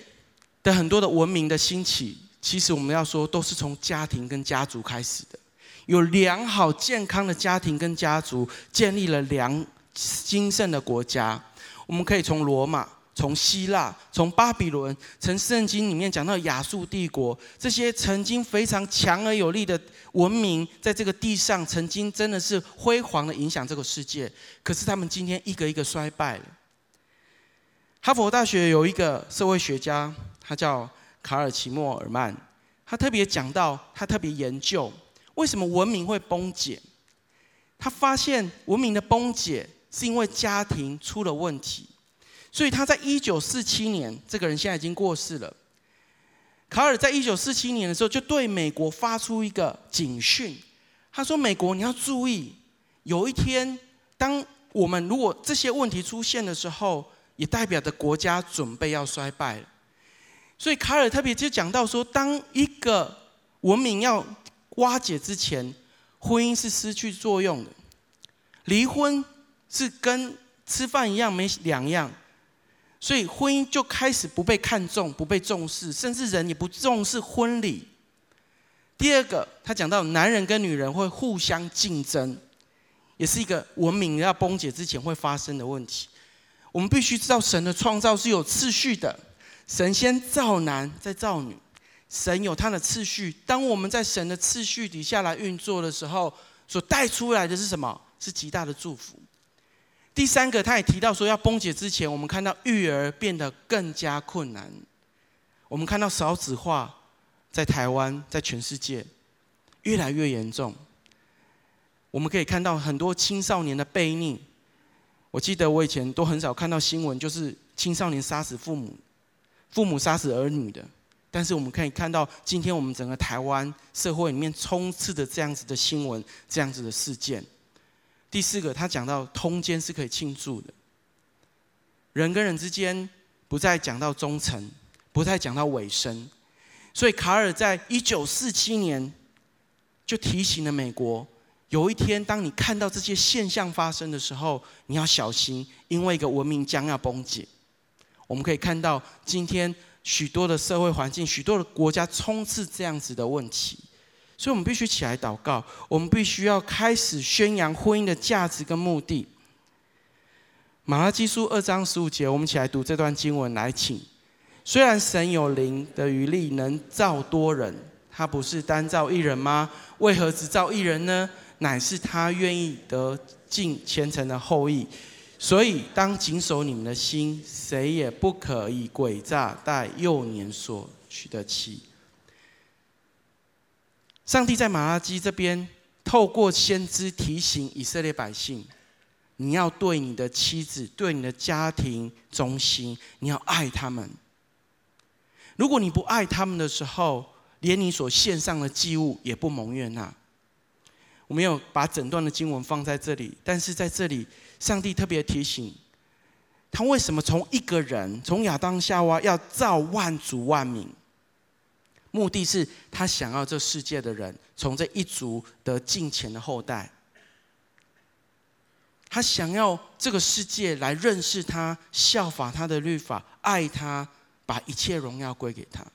的很多的文明的兴起，其实我们要说都是从家庭跟家族开始的。有良好健康的家庭跟家族，建立了良兴盛的国家。我们可以从罗马。从希腊、从巴比伦、从圣经里面讲到亚述帝国，这些曾经非常强而有力的文明，在这个地上曾经真的是辉煌的影响这个世界。可是他们今天一个一个衰败了。哈佛大学有一个社会学家，他叫卡尔奇莫尔曼，他特别讲到，他特别研究为什么文明会崩解。他发现文明的崩解是因为家庭出了问题。所以他在一九四七年，这个人现在已经过世了。卡尔在一九四七年的时候，就对美国发出一个警讯，他说：“美国，你要注意，有一天，当我们如果这些问题出现的时候，也代表着国家准备要衰败了。”所以卡尔特别就讲到说，当一个文明要瓦解之前，婚姻是失去作用的，离婚是跟吃饭一样没两样。所以婚姻就开始不被看重、不被重视，甚至人也不重视婚礼。第二个，他讲到男人跟女人会互相竞争，也是一个文明要崩解之前会发生的问题。我们必须知道，神的创造是有次序的，神先造男，再造女，神有他的次序。当我们在神的次序底下来运作的时候，所带出来的是什么？是极大的祝福。第三个，他也提到说，要崩解之前，我们看到育儿变得更加困难。我们看到少子化在台湾，在全世界越来越严重。我们可以看到很多青少年的悖逆。我记得我以前都很少看到新闻，就是青少年杀死父母、父母杀死儿女的。但是我们可以看到，今天我们整个台湾社会里面充斥着这样子的新闻、这样子的事件。第四个，他讲到通奸是可以庆祝的，人跟人之间不再讲到忠诚，不再讲到委身。所以卡尔在一九四七年就提醒了美国。有一天，当你看到这些现象发生的时候，你要小心，因为一个文明将要崩解。我们可以看到，今天许多的社会环境，许多的国家充斥这样子的问题，所以我们必须起来祷告，我们必须要开始宣扬婚姻的价值跟目的。马拉基书二章十五节，我们起来读这段经文来，请。虽然神有灵的余力，能造多人，他不是单造一人吗？为何只造一人呢？乃是他愿意得尽虔诚的后裔，所以当谨守你们的心，谁也不可以诡诈待幼年所娶的妻。上帝在马拉基这边透过先知提醒以色列百姓：你要对你的妻子、对你的家庭忠心，你要爱他们。如果你不爱他们的时候，连你所献上的祭物也不蒙悦纳。我没有把整段的经文放在这里，但是在这里，上帝特别提醒他：为什么从一个人，从亚当夏娃要造万族万民？目的是他想要这世界的人从这一族得敬虔的后代，他想要这个世界来认识他，效法他的律法，爱他，把一切荣耀归给他。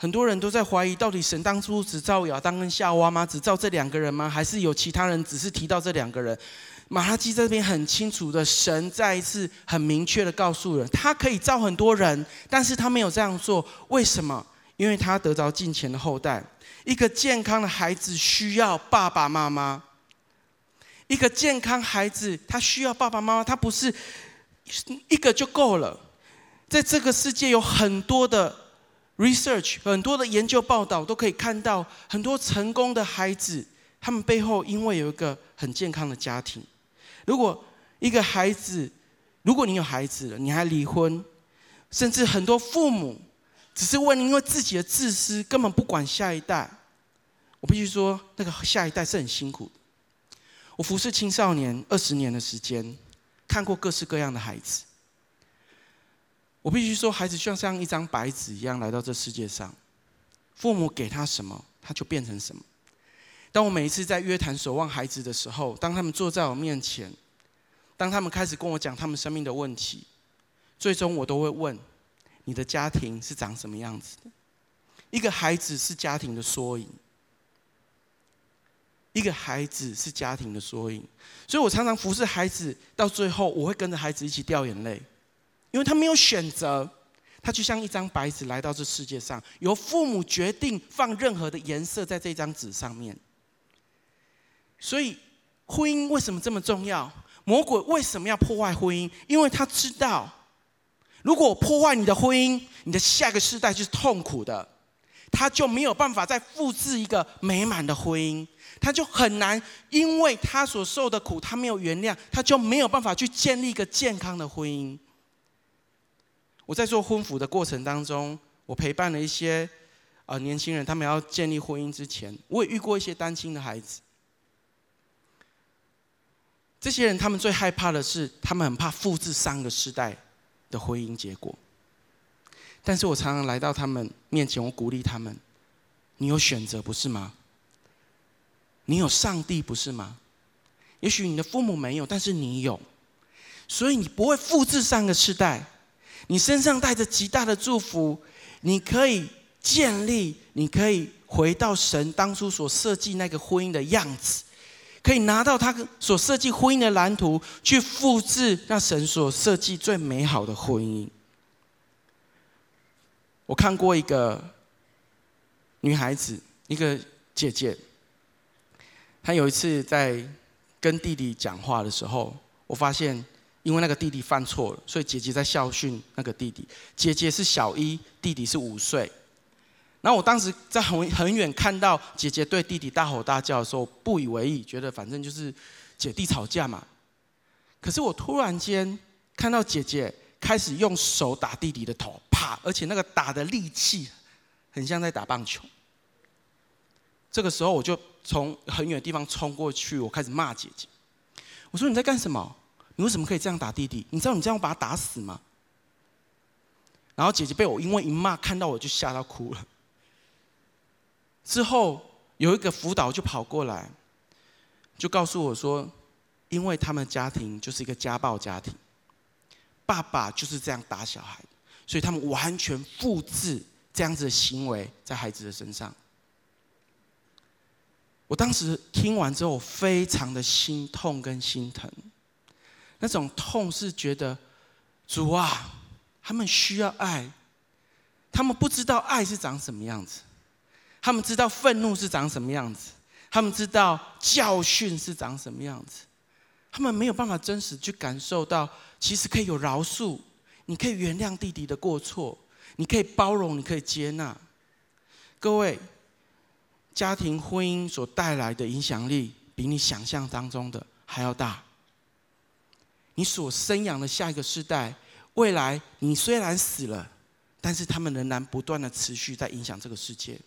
很多人都在怀疑，到底神当初只造亚当跟夏娃吗？只造这两个人吗？还是有其他人只是提到这两个人？马拉基这边很清楚的，神再一次很明确的告诉人，他可以造很多人，但是他没有这样做。为什么？因为他得着金钱的后代。一个健康的孩子需要爸爸妈妈。一个健康孩子他需要爸爸妈妈，他不是一个就够了。在这个世界有很多的。Research 很多的研究报道都可以看到，很多成功的孩子，他们背后因为有一个很健康的家庭。如果一个孩子，如果你有孩子了，你还离婚，甚至很多父母只是为因为自己的自私，根本不管下一代。我必须说，那个下一代是很辛苦的。我服侍青少年二十年的时间，看过各式各样的孩子。我必须说，孩子就像一张白纸一样来到这世界上，父母给他什么，他就变成什么。当我每一次在约谈守望孩子的时候，当他们坐在我面前，当他们开始跟我讲他们生命的问题，最终我都会问：你的家庭是长什么样子的？一个孩子是家庭的缩影，一个孩子是家庭的缩影。所以我常常服侍孩子，到最后我会跟着孩子一起掉眼泪。因为他没有选择，他就像一张白纸来到这世界上，由父母决定放任何的颜色在这张纸上面。所以，婚姻为什么这么重要？魔鬼为什么要破坏婚姻？因为他知道，如果破坏你的婚姻，你的下个世代就是痛苦的，他就没有办法再复制一个美满的婚姻，他就很难，因为他所受的苦，他没有原谅，他就没有办法去建立一个健康的婚姻。我在做婚辅的过程当中，我陪伴了一些啊年轻人，他们要建立婚姻之前，我也遇过一些单亲的孩子。这些人他们最害怕的是，他们很怕复制上个世代的婚姻结果。但是我常常来到他们面前，我鼓励他们：你有选择不是吗？你有上帝不是吗？也许你的父母没有，但是你有，所以你不会复制上个世代。你身上带着极大的祝福，你可以建立，你可以回到神当初所设计那个婚姻的样子，可以拿到他所设计婚姻的蓝图，去复制那神所设计最美好的婚姻。我看过一个女孩子，一个姐姐，她有一次在跟弟弟讲话的时候，我发现，因为那个弟弟犯错了，所以姐姐在校训那个弟弟。姐姐是小一，弟弟是五岁。然后我当时在很很远看到姐姐对弟弟大吼大叫的时候，不以为意，觉得反正就是姐弟吵架嘛。可是我突然间看到姐姐开始用手打弟弟的头，啪！而且那个打的力气很像在打棒球。这个时候我就从很远的地方冲过去，我开始骂姐姐。我说：“你在干什么？你为什么可以这样打弟弟？你知道你这样把他打死吗？”然后姐姐被我因为一骂，看到我就吓到哭了。之后有一个辅导就跑过来，就告诉我说，因为他们家庭就是一个家暴家庭，爸爸就是这样打小孩，所以他们完全复制这样子的行为在孩子的身上。我当时听完之后，非常的心痛跟心疼，那种痛是觉得主啊，他们需要爱，他们不知道爱是长什么样子。他们知道愤怒是长什么样子，他们知道教训是长什么样子，他们没有办法真实去感受到，其实可以有饶恕，你可以原谅弟弟的过错，你可以包容，你可以接纳。各位，家庭婚姻所带来的影响力，比你想象当中的还要大。你所生养的下一个世代，未来你虽然死了，但是他们仍然不断的持续在影响这个世界。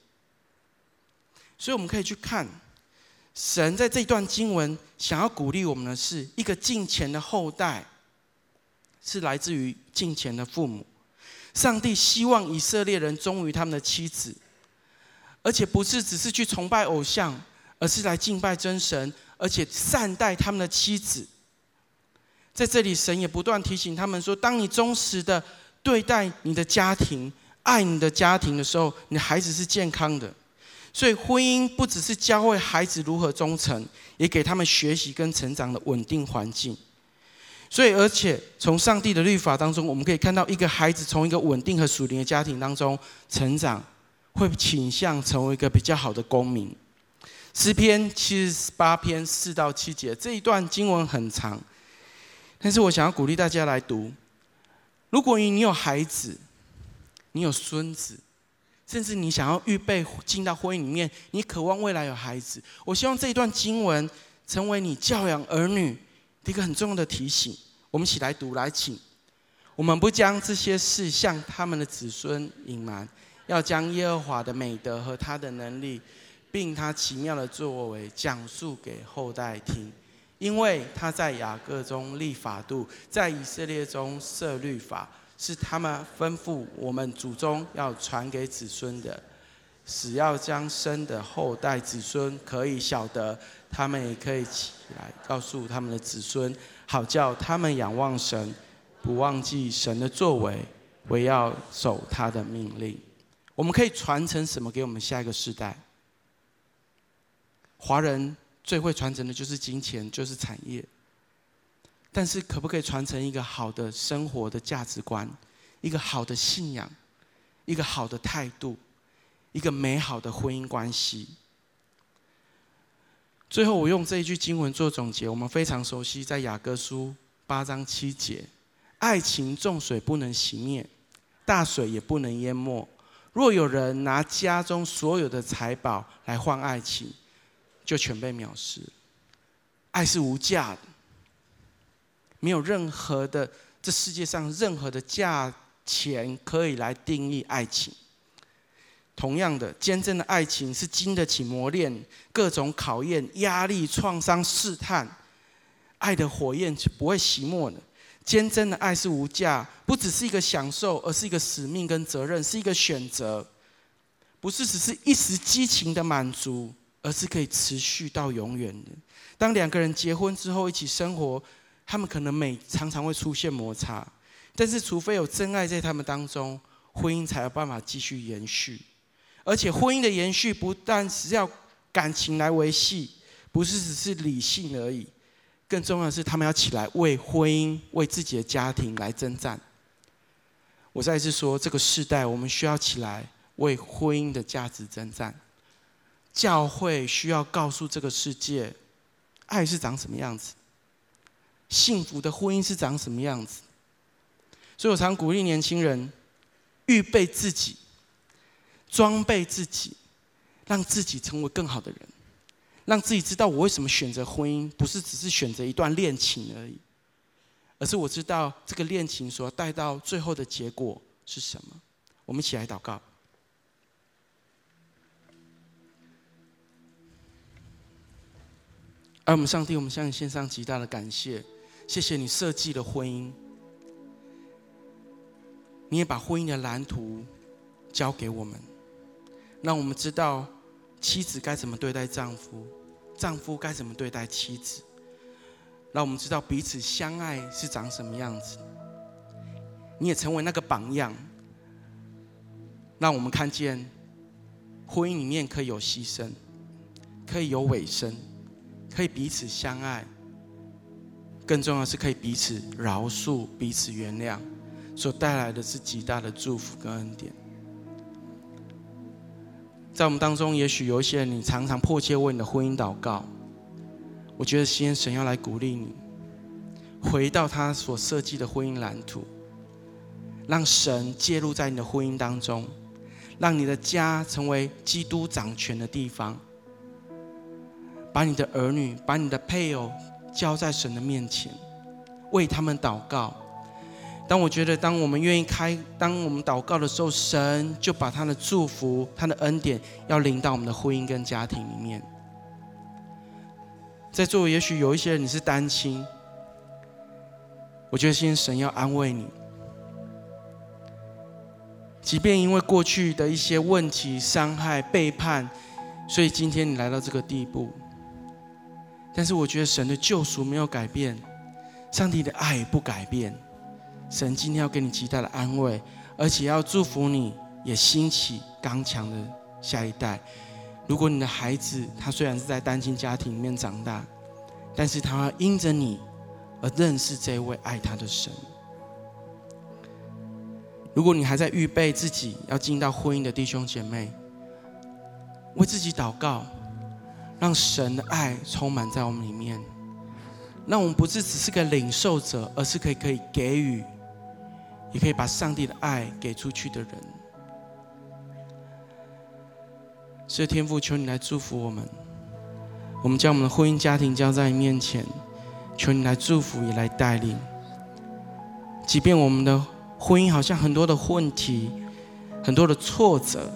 所以我们可以去看，神在这段经文想要鼓励我们的是，一个敬虔的后代，是来自于敬虔的父母。上帝希望以色列人忠于他们的妻子，而且不是只是去崇拜偶像，而是来敬拜真神，而且善待他们的妻子。在这里，神也不断提醒他们说：当你忠实的对待你的家庭，爱你的家庭的时候，你的孩子是健康的。所以，婚姻不只是教会孩子如何忠诚，也给他们学习跟成长的稳定环境。所以，而且从上帝的律法当中，我们可以看到，一个孩子从一个稳定和属灵的家庭当中成长，会倾向成为一个比较好的公民。诗篇七十八篇四到七节这一段经文很长，但是我想要鼓励大家来读。如果你有孩子，你有孙子。甚至你想要预备进到婚姻里面，你渴望未来有孩子。我希望这一段经文成为你教养儿女的一个很重要的提醒。我们一起来读，来请。我们不将这些事向他们的子孙隐瞒，要将耶和华的美德和他的能力，并他奇妙的作为讲述给后代听，因为他在雅各中立法度，在以色列中设律法。是他们吩咐我们祖宗要传给子孙的，死要将生的后代子孙可以晓得，他们也可以起来告诉他们的子孙，好叫他们仰望神，不忘记神的作为，惟要守他的命令。我们可以传承什么给我们下一个世代？华人最会传承的就是金钱，就是产业。但是，可不可以传承一个好的生活的价值观，一个好的信仰，一个好的态度，一个美好的婚姻关系？最后，我用这一句经文做总结。我们非常熟悉，在雅各书八章七节：“爱情重水不能熄灭，大水也不能淹没。若有人拿家中所有的财宝来换爱情，就全被藐视。爱是无价的。”没有任何的这世界上任何的价钱可以来定义爱情。同样的，坚贞的爱情是经得起磨练、各种考验、压力、创伤、试探。爱的火焰是不会熄没的。坚贞的爱是无价，不只是一个享受，而是一个使命跟责任，是一个选择。不是只是一时激情的满足，而是可以持续到永远的。当两个人结婚之后一起生活。他们可能每常常会出现摩擦，但是除非有真爱在他们当中，婚姻才有办法继续延续。而且婚姻的延续不但是要感情来维系，不是只是理性而已，更重要的是他们要起来为婚姻、为自己的家庭来征战。我再一次说，这个世代我们需要起来为婚姻的价值征战。教会需要告诉这个世界，爱是长什么样子。幸福的婚姻是长什么样子。所以我常鼓励年轻人，预备自己，装备自己，让自己成为更好的人，让自己知道我为什么选择婚姻，不是只是选择一段恋情而已，而是我知道这个恋情所带到最后的结果是什么。我们一起来祷告。而我们上帝，我们向你献上极大的感谢，谢谢你设计了婚姻。你也把婚姻的蓝图交给我们，让我们知道妻子该怎么对待丈夫，丈夫该怎么对待妻子，让我们知道彼此相爱是长什么样子。你也成为那个榜样，让我们看见婚姻里面可以有牺牲，可以有委身，可以彼此相爱，更重要的是可以彼此饶恕、彼此原谅。所带来的是极大的祝福跟恩典。在我们当中，也许有一些人，你常常迫切为你的婚姻祷告。我觉得今天神要来鼓励你，回到他所设计的婚姻蓝图，让神介入在你的婚姻当中，让你的家成为基督掌权的地方。把你的儿女、把你的配偶交在神的面前，为他们祷告。当我觉得，当我们愿意开，当我们祷告的时候，神就把他的祝福、他的恩典要临到我们的婚姻跟家庭里面。在座也许有一些人你是单亲，我觉得今天神要安慰你，即便因为过去的一些问题、伤害、背叛，所以今天你来到这个地步，但是我觉得神的救赎没有改变，上帝的爱不改变。神今天要给你极大的安慰，而且要祝福你，也兴起刚强的下一代。如果你的孩子他虽然是在单亲家庭里面长大，但是他要因着你而认识这位爱他的神。如果你还在预备自己要进到婚姻的弟兄姐妹，为自己祷告，让神的爱充满在我们里面，让我们不是只是个领受者，而是可以可以给予。也可以把上帝的爱给出去的人，所以天父，求你来祝福我们。我们将我们的婚姻家庭交在你面前，求你来祝福，也来带领。即便我们的婚姻好像很多的问题、很多的挫折，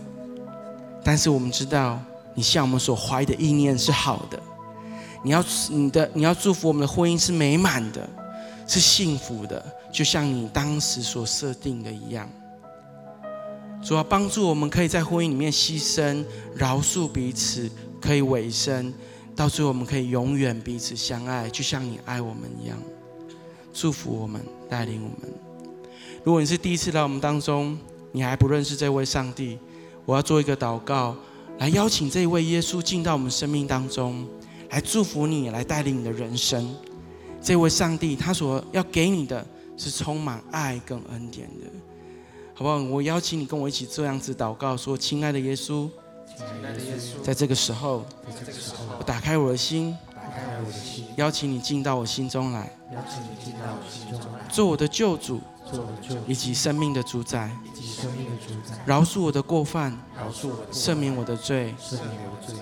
但是我们知道，你向我们所怀的意念是好的。你要你的你要祝福我们的婚姻是美满的，是幸福的。就像你当时所设定的一样，主要帮助我们可以在婚姻里面牺牲、饶恕彼此，可以委身，到最后我们可以永远彼此相爱，就像你爱我们一样。祝福我们，带领我们。如果你是第一次来我们当中，你还不认识这位上帝，我要做一个祷告，来邀请这一位耶稣进到我们生命当中，来祝福你，来带领你的人生。这位上帝，他所要给你的。是充满爱跟恩典的，好不好？我邀请你跟我一起这样子祷告，说：“亲爱的耶稣，在这个时候，我打开我的心，邀请你进到我心中来，做我的救主，以及生命的主宰，饶恕我的过犯，饶恕我的赦免我的罪，赦免我的罪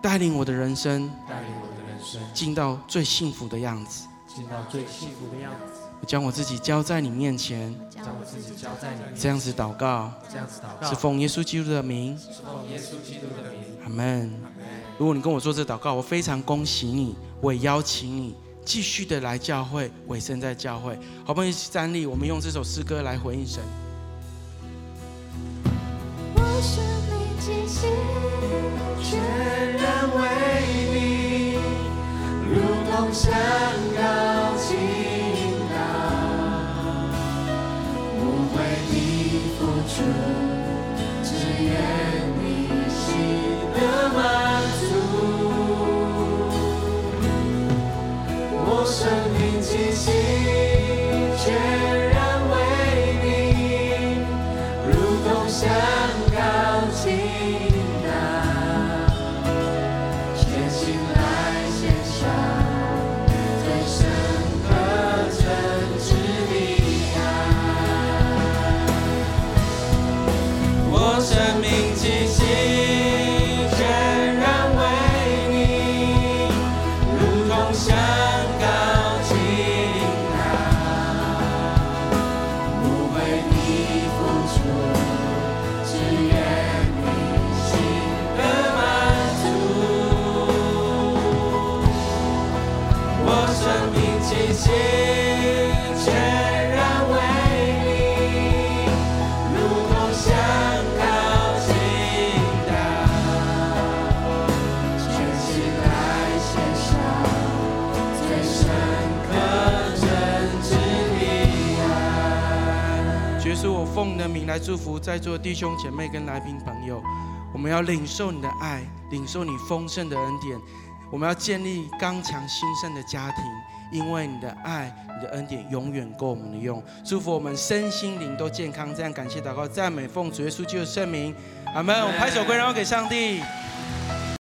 带领我的人生，带领我的人生进到最幸福的样子。”进到最幸福的样子。我将我自己交在你面前，将我自己交在你，这样子祷告，这样子祷告，是奉耶稣基督的名，是奉耶稣基督的名，阿门。如果你跟我做这祷告，我非常恭喜你，我也邀请你继续的来教会，委身在教会，好不容易站立，我们用这首诗歌来回应神。我生命气息全然为你，如同香来祝福在座弟兄姐妹跟来宾朋友，我们要领受你的爱，领受你丰盛的恩典。我们要建立刚强兴盛的家庭，因为你的爱、你的恩典永远够我们的用。祝福我们身心灵都健康，这样感谢祷告赞美奉主耶稣基督的圣名，阿门。我们拍手归荣耀给上帝。